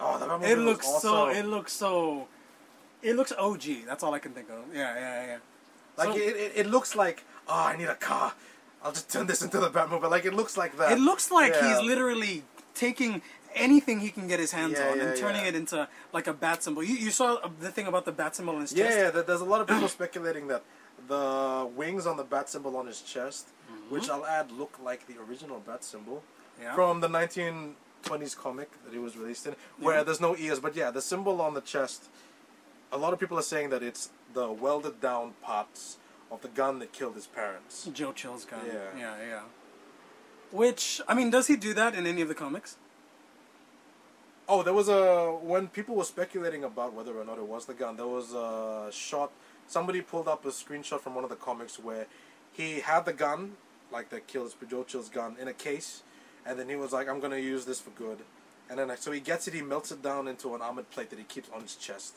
Oh, that movie It looks so. It looks so. It looks OG. That's all I can think of. Yeah, yeah, yeah. like So- it, it, it looks like oh, I need a car. I'll just turn this into the Batmobile. Like it looks like that. It looks like Yeah. he's literally taking anything he can get his hands Yeah, on and turning yeah. it into like a bat symbol. You, you saw the thing about the bat symbol in his Yeah, chest. yeah. there- There's a lot of people speculating that the wings on the bat symbol on his chest, which I'll add, look like the original bat symbol Mm-hmm. Yeah. from the 1920s comic that it was released in, where Yeah. there's no ears. But yeah, the symbol on the chest. A lot of people are saying that it's the welded down parts of the gun that killed his parents. Joe Chill's gun. Yeah. yeah, yeah. Which I mean, does he do that in any of the comics? Oh, there was a when people were speculating about whether or not it was the gun. There was a shot. Somebody pulled up a screenshot from one of the comics where he had the gun, like the kills Chill's gun, in a case, and then he was like, "I'm gonna use this for good," and then like, so he gets it, he melts it down into an armored plate that he keeps on his chest.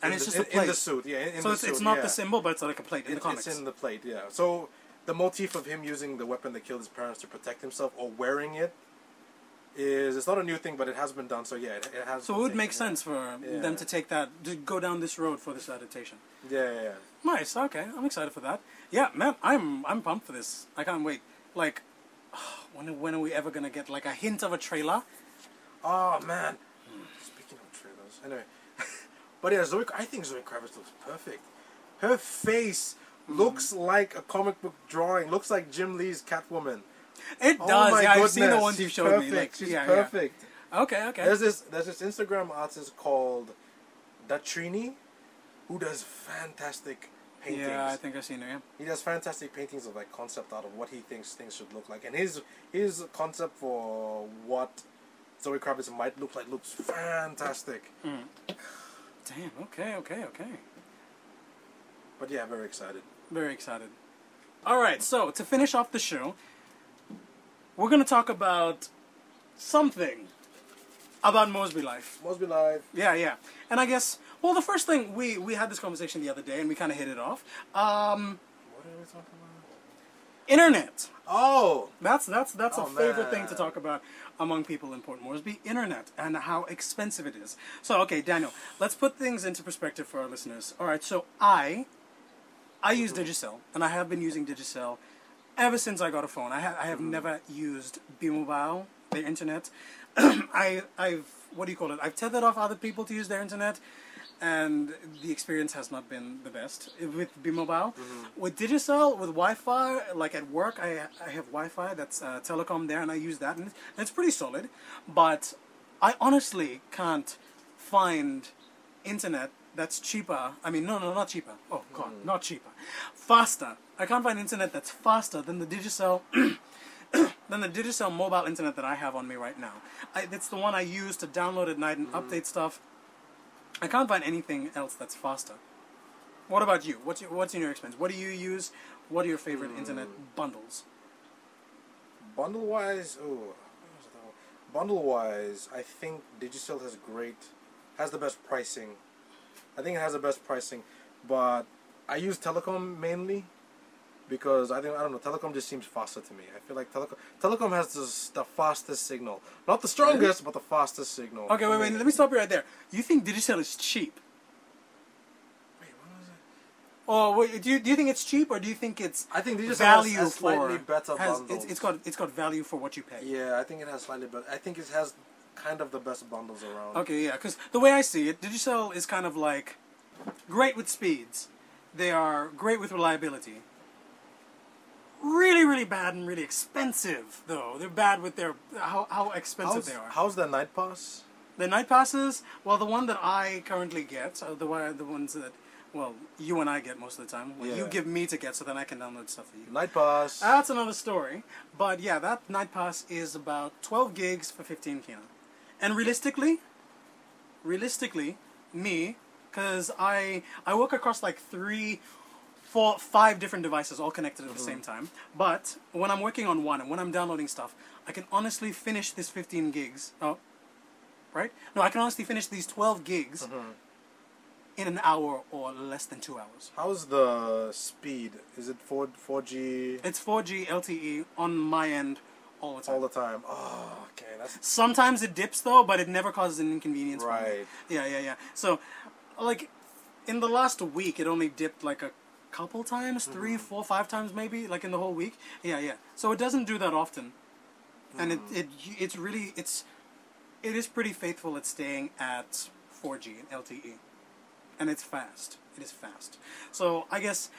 And In it's the- just a in, plate. in the suit, yeah. In, so the it's, suit, it's not yeah. the symbol, but it's like a plate in the comics. It's in the plate, yeah. So the motif of him using the weapon that killed his parents to protect himself or wearing it is it's not a new thing, but it has been done. So yeah, it, it has. so it would make sense for Yeah. them to take that, to go down this road for this adaptation. Yeah, yeah, yeah. Nice. Okay, I'm excited for that. Yeah, man, I'm I'm pumped for this. I can't wait. Like, when when are we ever gonna get like a hint of a trailer? Oh man. Speaking of trailers, anyway. but yeah, Zoe. I think Zoe Kravitz looks perfect. Her face mm-hmm. looks like a comic book drawing. Looks like Jim Lee's Catwoman. It Oh does. my Yeah, I've seen the ones you showed perfect. me. Like, She's yeah, perfect. yeah. Okay, okay. There's this there's this Instagram artist called Datrini who does fantastic paintings. yeah, I think I've seen it. Yeah. He does fantastic paintings of like concept art of what he thinks things should look like, and his his concept for what Zoe Kravitz might look like looks fantastic. Hmm. Damn. Okay. Okay. Okay. But yeah, very excited. Very excited. All right. So to finish off the show, we're gonna talk about something about Mosby Life. Mosby Live. Yeah, yeah. And I guess well, the first thing we we had this conversation the other day, and we kind of hit it off. Um, What are we talking about? internet. Oh, That's that's that's Oh, a favorite thing to talk about among people in Port Moresby. Internet and how expensive it is. So okay, Daniel, let's put things into perspective for our listeners. All right, so I I use Digicel, and I have been using Digicel ever since I got a phone. I have I have never used B-Mobile, their internet. I I've what do you call it? I've tethered off other people to use their internet. And the experience has not been the best with B-Mobile. With Digicel, with Wi-Fi, like at work, I, I have Wi-Fi that's uh, telecom there, and I use that, and it's pretty solid. But I honestly can't find internet that's cheaper. I mean, no, no, not cheaper. Oh God, not cheaper. Faster. I can't find internet that's faster than the Digicel. than the Digicel mobile internet that I have on me right now. I, it's the one I use to download at night and mm. update stuff. I can't find anything else that's faster. What about you? What's your, what's in your expense? What do you use? What are your favorite mm. internet bundles? bundle wise, oh, bundle wise, I think Digicel has great, has the best pricing. I think it has the best pricing, but I use Telecom mainly because I think I don't know Telecom just seems faster to me. I feel like Telecom Telecom has this, the fastest signal, not the strongest, but the fastest signal. Okay, wait, wait. Let me stop you right there. You think Digicel is cheap? Wait, what was it? Or wait, do you do you think it's cheap, or do you think it's I think Digicel value has, has slightly for better has, bundles. it's, it's got it's got value for what you pay. yeah, I think it has slightly better. I think it has kind of the best bundles around. Okay, yeah, because the way I see it, Digicel is kind of like great with speeds. They are great with reliability. Really, really bad and really expensive, though. They're bad with their how, how expensive How's, they are. how's the night pass? The night passes, well, the one that I currently get, so the one, the ones that, well, you and I get most of the time. Well, You give me to get, so then I can download stuff for you. Night pass. That's another story. But yeah, that night pass is about 12 gigs for 15 kina. And realistically, realistically, me, because I I work across like three, four, five different devices all connected at the mm-hmm. same time. But when I'm working on one and when I'm downloading stuff, I can honestly finish this 15 gigs. Oh, right? No, I can honestly finish these 12 gigs mm-hmm. in an hour or less than two hours. How's the speed? Is it 4 4G It's 4G LTE on my end all the time. all the time? Oh, okay. That's Sometimes it dips though, but it never causes an inconvenience. for me. Right. Yeah, yeah, yeah. So, like, in the last week, it only dipped like a couple times, three, mm-hmm. four, five times maybe, like in the whole week. Yeah, yeah. So it doesn't do that often, and it, it mm. it's really it's it is pretty faithful at staying at 4G and LTE, and it's fast. It is fast. So I guess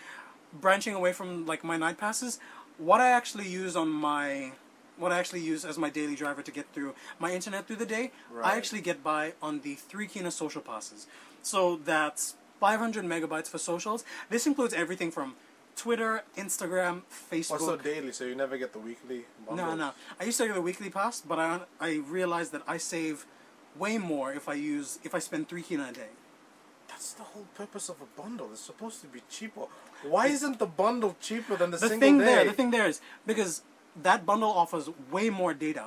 branching away from like my night passes, what I actually use on my what I actually use as my daily driver to get through my internet through the day, I actually get by on the three Kina social passes. So that's 500 megabytes for socials. This includes everything from Twitter, Instagram, oh, Facebook. Also daily, so you never get the weekly. Bundle. No, no. I used to get the weekly pass, but I I realized that I save way more if I use if I spend three kina a day. That's the whole purpose of a bundle. It's supposed to be cheaper. Why isn't the bundle cheaper than the, The single thing day? there, the thing there is because that bundle offers way more data.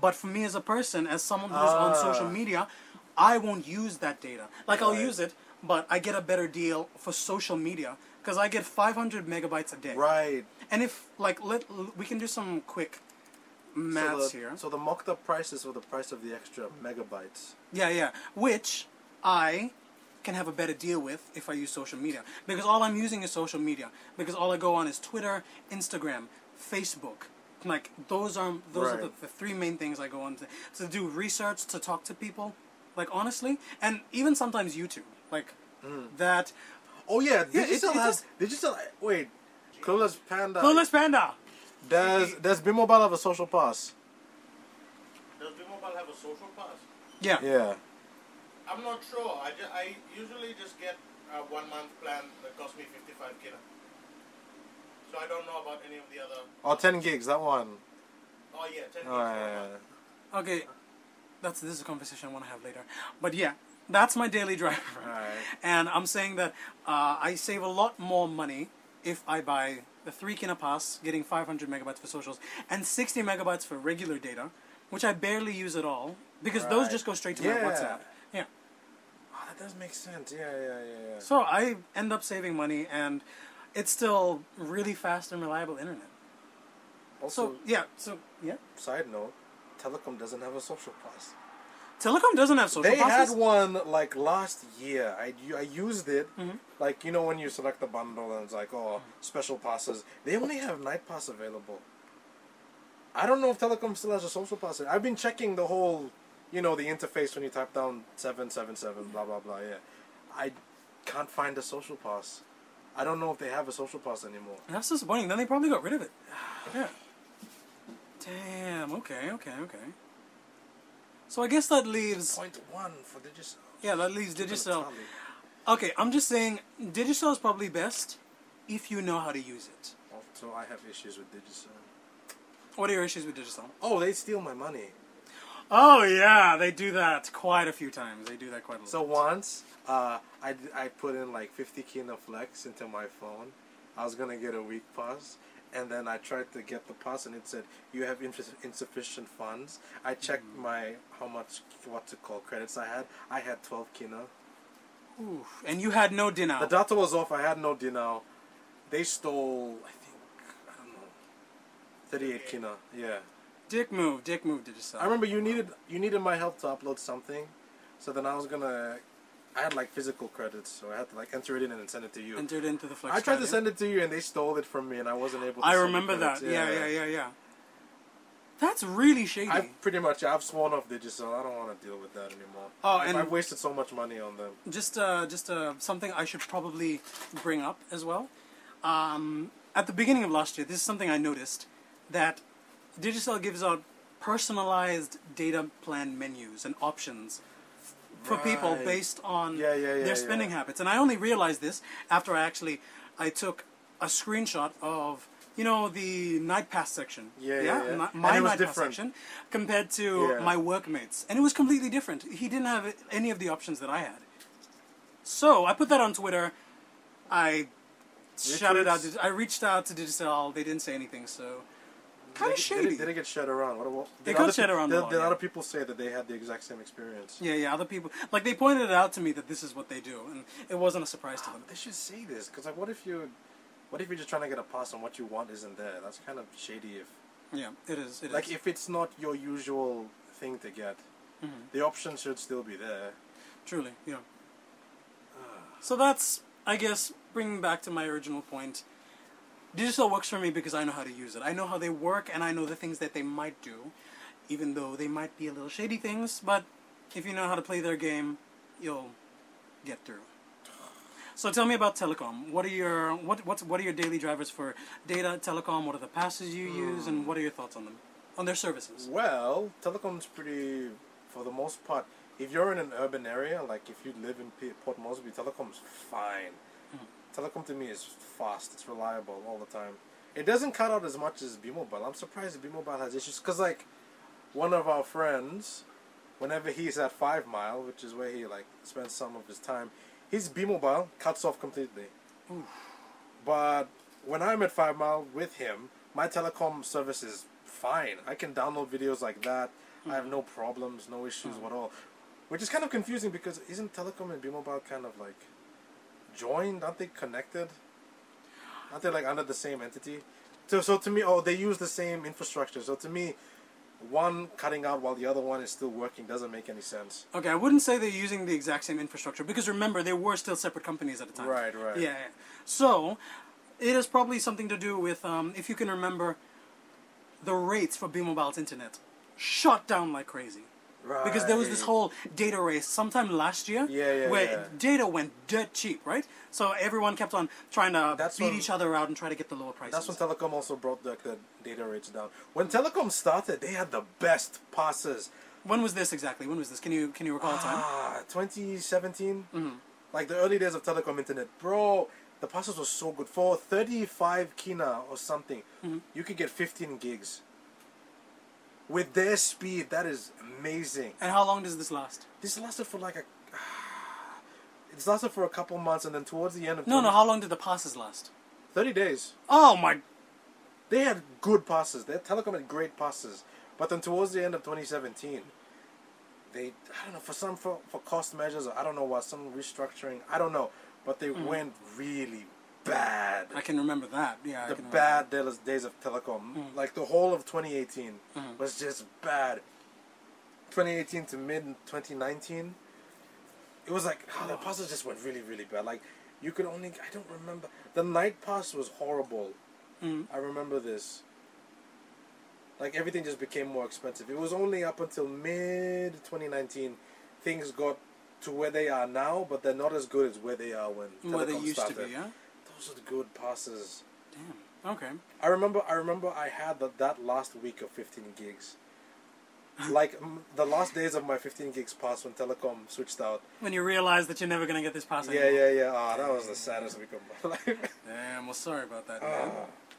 But for me as a person, as someone who's on social Ah. media, I won't use that data. Like I'll use it, but I get a better deal for social media because I get 500 megabytes a day. Right. And if like let we can do some quick maths so the, here. So the mocked up price is for the price of the extra megabytes. Yeah, yeah. Which I can have a better deal with if I use social media. Because all I'm using is social media. Because all I go on is Twitter, Instagram, Facebook. Like those are those are the, the three main things I go on to to do research, to talk to people. Like honestly, and even sometimes YouTube. Like mm. that. Oh yeah, Yeah, Digital it- it has does- Digital. Wait, Clueless Panda. Clueless Panda. Does Does B-Mobile have a social pass? Does B-Mobile have a social pass? Yeah. Yeah. I'm not sure. I, ju- I usually just get a one month plan that costs me 55 kina. So I don't know about any of the other. Or 10 gigs, that one. Oh yeah, 10 gigs. Oh, yeah, yeah, yeah. Okay. That's this is a conversation I want to have later. But yeah, that's my daily driver. Alright. And I'm saying that uh, I save a lot more money if I buy the 3 Kina Pass, getting 500 megabytes for socials, and 60 megabytes for regular data, which I barely use at all, because those just go straight to Yeah. my WhatsApp. Yeah. Oh, that does make sense. Yeah, yeah, yeah, yeah. So I end up saving money, and it's still really fast and reliable internet. Also, So, yeah, so, yeah. side note, Telecom doesn't have a social pass. Telecom doesn't have social pass. they passes. had one like last year. I, I used it. Mm-hmm. Like, you know, when you select the bundle and it's like, oh, special passes. They only have night pass available. I don't know if Telecom still has a social pass. I've been checking the whole, you know, the interface when you type down 777, blah, blah, blah, yeah. I can't find a social pass. I don't know if they have a social pass anymore. That's disappointing. Then they probably got rid of it. Yeah. Damn. Okay. Okay. Okay. So I guess that leaves. Point one for Digicel. Yeah, that leaves Digicel. Okay, I'm just saying Digicel is probably best if you know how to use it. Oh, so I have issues with Digicel. What are your issues with Digicel? Oh, they steal my money. Oh yeah, they do that quite a few times. They do that quite a lot. So once, uh, I, I put in like 50 Kina Flex into my phone. I was gonna get a week pass, and then I tried to get the pass, and it said you have inf- insufficient funds. I checked my how much what to call credits I had. I had 12 Kina. Oof. And you had no dinner. The data was off. I had no dinner. They stole, I think, I don't know, 38 Kina. Yeah. Dick move, dick move, Digicel. I remember you needed you needed my help to upload something, so then I was gonna. I had like physical credits, so I had to like enter it in and send it to you. entered into the flex. I tried to send it to you and they stole it from me and I wasn't able to. I remember that. credits. Yeah, yeah, yeah, yeah. That's really shady. I pretty much I've sworn off Digicel. I don't want to deal with that anymore. Oh, and- I've wasted so much money on them. just uh, just uh, something I should probably bring up as well. Um, at the beginning of last year, this is something I noticed that Digicel gives out personalized data plan menus and options f- for people based on Yeah, yeah, yeah, their spending yeah. habits. And I only realized this after I actually I took a screenshot of you know the night pass section. Yeah, yeah, yeah. my, my it was pass different. section compared to Yeah. my workmates, and it was completely different. He didn't have any of the options that I had. So I put that on Twitter. I shouted out. I reached out to Digicel. They didn't say anything. So kind of it- shady. Did it, did it get shared around? What, what, They did got other shared peop- around a Did, lot, did yeah. other people say that they had the exact same experience? yeah, yeah. Other people like they pointed it out to me that this is what they do, and it wasn't a surprise to them. They should say this because like, what if you, what if you're just trying to get a pass on what you want isn't there? That's kind of shady. If Yeah, it is. It is. like if it's not your usual thing to get, Mm-hmm. the option should still be there. Truly, yeah. So that's, I guess, bringing back to my original point. Digicel works for me because I know how to use it. I know how they work, and I know the things that they might do, even though they might be a little shady things. But if you know how to play their game, you'll get through. So tell me about telecom. What are your what what's what are your daily drivers for data telecom? What are the passes you use, and what are your thoughts on them, on their services? Well, telecom's pretty, for the most part. If you're in an urban area, like if you live in Port Moresby, telecom's fine. Telecom to me is fast. It's reliable all the time. It doesn't cut out as much as B-Mobile. I'm surprised B-Mobile has issues because like one of our friends, whenever he's at Five Mile, which is where he like spends some of his time, his B-Mobile cuts off completely. But when I'm at Five Mile with him, my telecom service is fine. I can download videos like that. I have mm. no problems, no issues mm. at all. Which is kind of confusing because isn't telecom and B-Mobile kind of like joined? Aren't they connected? Aren't they like under the same entity? So, so to me, oh, they use the same infrastructure. So to me, one cutting out while the other one is still working doesn't make any sense. Okay, I wouldn't say they're using the exact same infrastructure because remember they were still separate companies at the time. Right, right. Yeah. yeah. So it is probably something to do with um, if you can remember the rates for B-Mobile's internet shot down like crazy. Because there was this whole data race sometime last year Yeah, yeah, where yeah. data went dirt cheap, right? So everyone kept on trying to That's beat when- each other out and try to get the lower prices. That's when Telecom also brought the, the data rates down. When Telecom started, they had the best passes. when was this exactly? When was this? Can you can you recall a time? Ah, 2017? Mm-hmm. Like the early days of telecom internet. Bro, the passes were so good. For 35 kina or something, Mm-hmm. you could get 15 gigs. With their speed, that is amazing. And how long does this last? This lasted for like a. It's lasted for a couple months, and then towards the end of No, 20 no. How long did the passes last? 30 days. Oh my! They had good passes. Their telecom had great passes. But then towards the end of 2017, they I don't know for some for, for cost measures or I don't know what some restructuring I don't know, but they mm-hmm. went really bad. I can remember that. Yeah. The bad days days of telecom, mm-hmm. like the whole of 2018 mm-hmm. was just bad. 2018 to mid 2019, it was like oh, the passes just went really really bad. Like you could only I don't remember the night pass was horrible. Mm. I remember this. Like everything just became more expensive. It was only up until mid 2019 things got to where they are now, but they're not as good as where they are when Where they used started. to be, yeah. The good passes. Damn. Okay. I remember. I remember. I had that that last week of 15 gigs. like mm, the last days of my 15 gigs pass when telecom switched out. When you realize that you're never gonna get this pass again. Yeah, anymore. yeah, yeah. Ah, that was the saddest week of my life. Damn. Well, sorry about that. Man.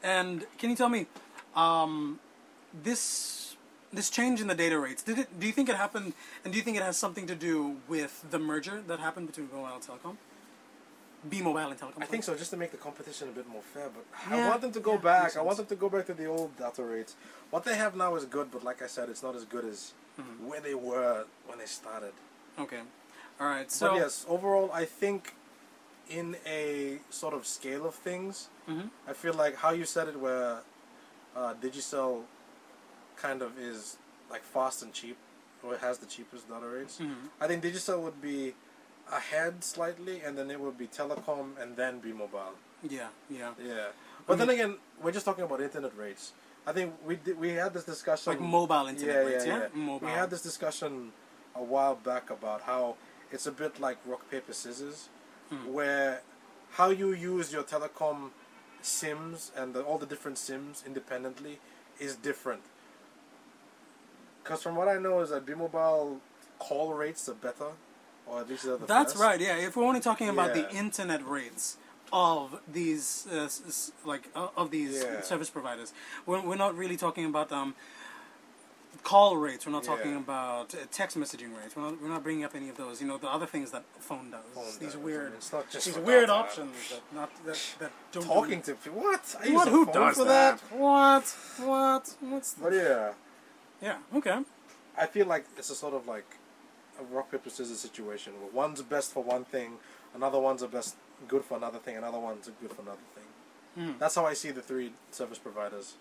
And can you tell me, um, this this change in the data rates? Did it? Do you think it happened? And do you think it has something to do with the merger that happened between Mobile and Telecom? B Mobile and Telecom. I think so, just to make the competition a bit more fair. But Yeah, I want them to go yeah, back. I want them to go back to the old data rates. What they have now is good, but like I said, it's not as good as Mm-hmm. where they were when they started. Okay. All right. So. but yes, overall, I think in a sort of scale of things, Mhm. I feel like how you said it, where uh, Digicel kind of is like fast and cheap, or it has the cheapest data rates. Mhm. I think Digicel would be ahead slightly, and then it would be Telecom, and then B-Mobile. Yeah. Yeah. Yeah, but then again, we're just talking about internet rates. I think we did, we had this discussion Like mobile internet rates, yeah? Mobile. We had this discussion a while back about how it's a bit like rock paper scissors, Hmm. where how you use your telecom sims and the, all the different sims independently is different. Because from what I know is that B-Mobile call rates are better, or least they're the That's best. right. Yeah. If we're only talking about the internet rates of these, uh, like uh, of these Yeah. service providers, we're, we're not really talking about um, call rates. We're not talking Yeah. about uh, text messaging rates. We're not, we're not bringing up any of those. You know, the other things that phone does. Phone these does. weird, It's not just these weird data. options that not that, that don't Talking to people. What? I What? Who does for that? that? What? What? What's? But yeah. Yeah. Okay. I feel like it's a sort of like a rock paper scissors situation where one's best for one thing, another one's a best good for another thing, another one's good for another thing. Hmm. That's how I see the three service providers.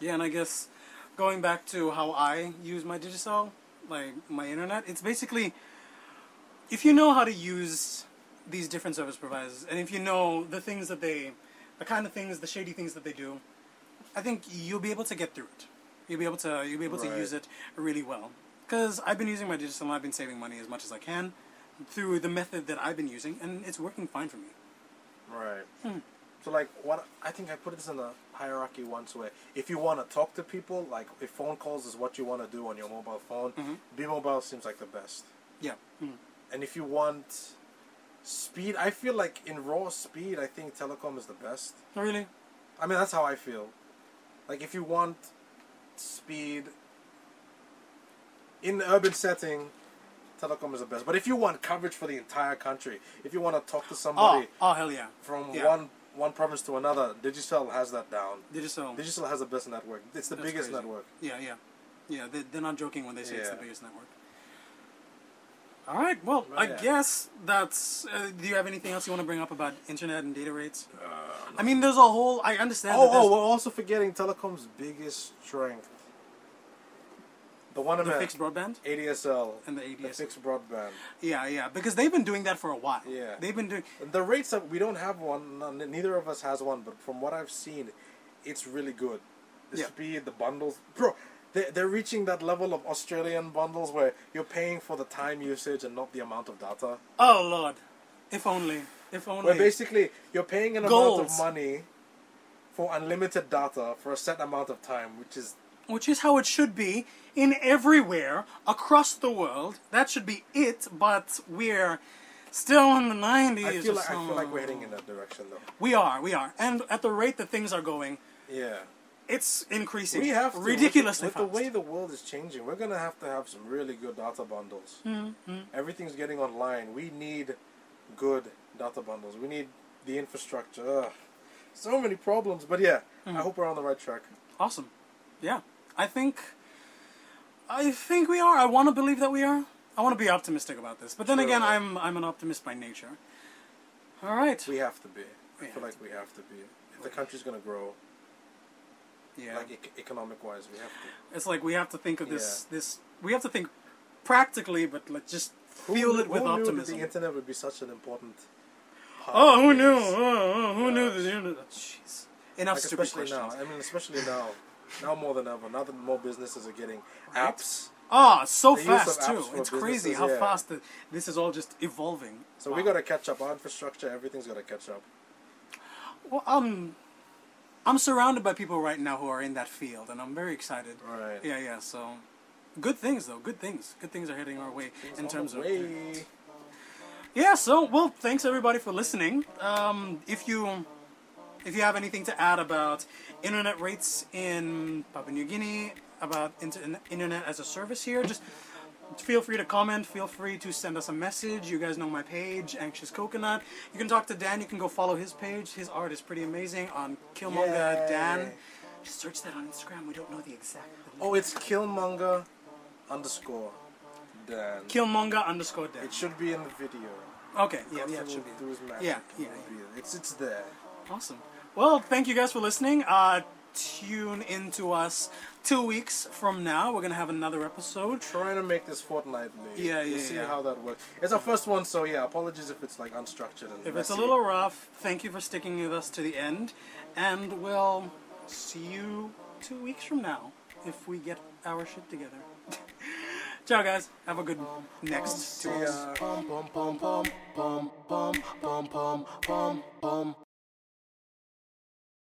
Yeah, and I guess going back to how I use my Digicel, like my internet, it's basically if you know how to use these different service providers, and if you know the things that they, the kind of things, the shady things that they do, I think you'll be able to get through it. You'll be able to you'll be able to use it really well. Because I've been using my Digicel and I've been saving money as much as I can through the method that I've been using, and it's working fine for me. Right. Hmm. So like what I think I put this in a hierarchy once where if you want to talk to people, like if phone calls is what you want to do on your mobile phone, Mhm. B-Mobile seems like the best. Yeah. Mm. And if you want speed. I feel like in raw speed, I think telecom is the best. Really? I mean, that's how I feel. Like if you want speed in the urban setting, telecom is the best. But if you want coverage for the entire country, if you want to talk to Oh, somebody oh hell yeah. from yeah. one one province to another, Digicel has that down. Digital. Digicel has the best network. It's the That's biggest crazy. network. Yeah, yeah, yeah. They, they're not joking when they say it's the biggest network. All right. Well, I yeah. guess that's. Uh, do you have anything else you want to bring up about internet and data rates? Uh, I mean, there's a whole. I understand. Oh, that oh, we're also forgetting telecom's biggest strength. The one the the fixed broadband ADSL and the the ADS. fixed broadband. Yeah, yeah. Because they've been doing that for a while. Yeah. They've been doing. The rates that we don't have one, neither of us has one, but from what I've seen, it's really good. The Yeah. speed, the bundles, bro. They're, they're reaching that level of Australian bundles where you're paying for the time usage and not the amount of data. Oh Lord, if only. If only. Where basically you're paying an amount of money for unlimited data for a set amount of time, which is which is how it should be in everywhere across the world. That should be it, but we're still in the 90s. I feel like I feel like we're heading in that direction though. We are, we are. And at the rate that things are going, Yeah. it's increasing We have to, ridiculously with, the, with the way the world is changing. We're gonna have to have some really good data bundles. Mm-hmm. Everything's getting online. We need good data bundles. We need the infrastructure. Ugh. So many problems, but yeah, Mm-hmm. I hope we're on the right track. Awesome. Yeah. I think I think we are. I want to believe that we are. I want to be optimistic about this. But then Sure. again, I'm I'm an optimist by nature. All right. We have to be. I We feel like we have to be. If the country's gonna grow, Yeah. like ec- economic wise, we have to. It's like we have to think of this this we have to think practically but let like just feel Who it with knew, who knew optimism. the internet would be such an important. Oh, who knew? Oh, oh, who knew the internet? Jeez. Enough Like stupid especially questions. now. I mean, especially now. Now more than ever. Now that more businesses are getting apps. Ah, so The fast too. It's crazy how yeah. fast the, this is all just evolving. So Wow. we gotta catch up. Our infrastructure, everything's gotta catch up. Well, um, I'm surrounded by people right now who are in that field, and I'm very excited. Right. Yeah, yeah. So, good things though. Good things. Good things are heading our way in terms of. Yeah. So, well, thanks everybody for listening. Um, if you if you have anything to add about internet rates in Papua New Guinea, about inter- internet as a service here, just feel free to comment. Feel free to send us a message. You guys know my page, Anxious Coconut. You can talk to Dan. You can go follow his page. His art is pretty amazing on Killmonger Yay. Dan. Just search that on Instagram. We don't know the exact. Oh, it's Killmonger underscore Dan. Killmonger underscore Dan. It should be in the video. Okay, yeah, yeah, it should be. magic. Yeah, yeah, It's it's there. Awesome. Well, thank you guys for listening. Uh, tune into us two weeks from now. We're gonna have another episode. Trying to make this fortnightly. Yeah, We'll yeah, see yeah. how that works. It's our first one, so yeah. Apologies if it's like unstructured and If it's a little rough, thank you for sticking with us to the end, and we'll see you two weeks from now if we get our shit together. Ciao, guys. Have a good next two See weeks.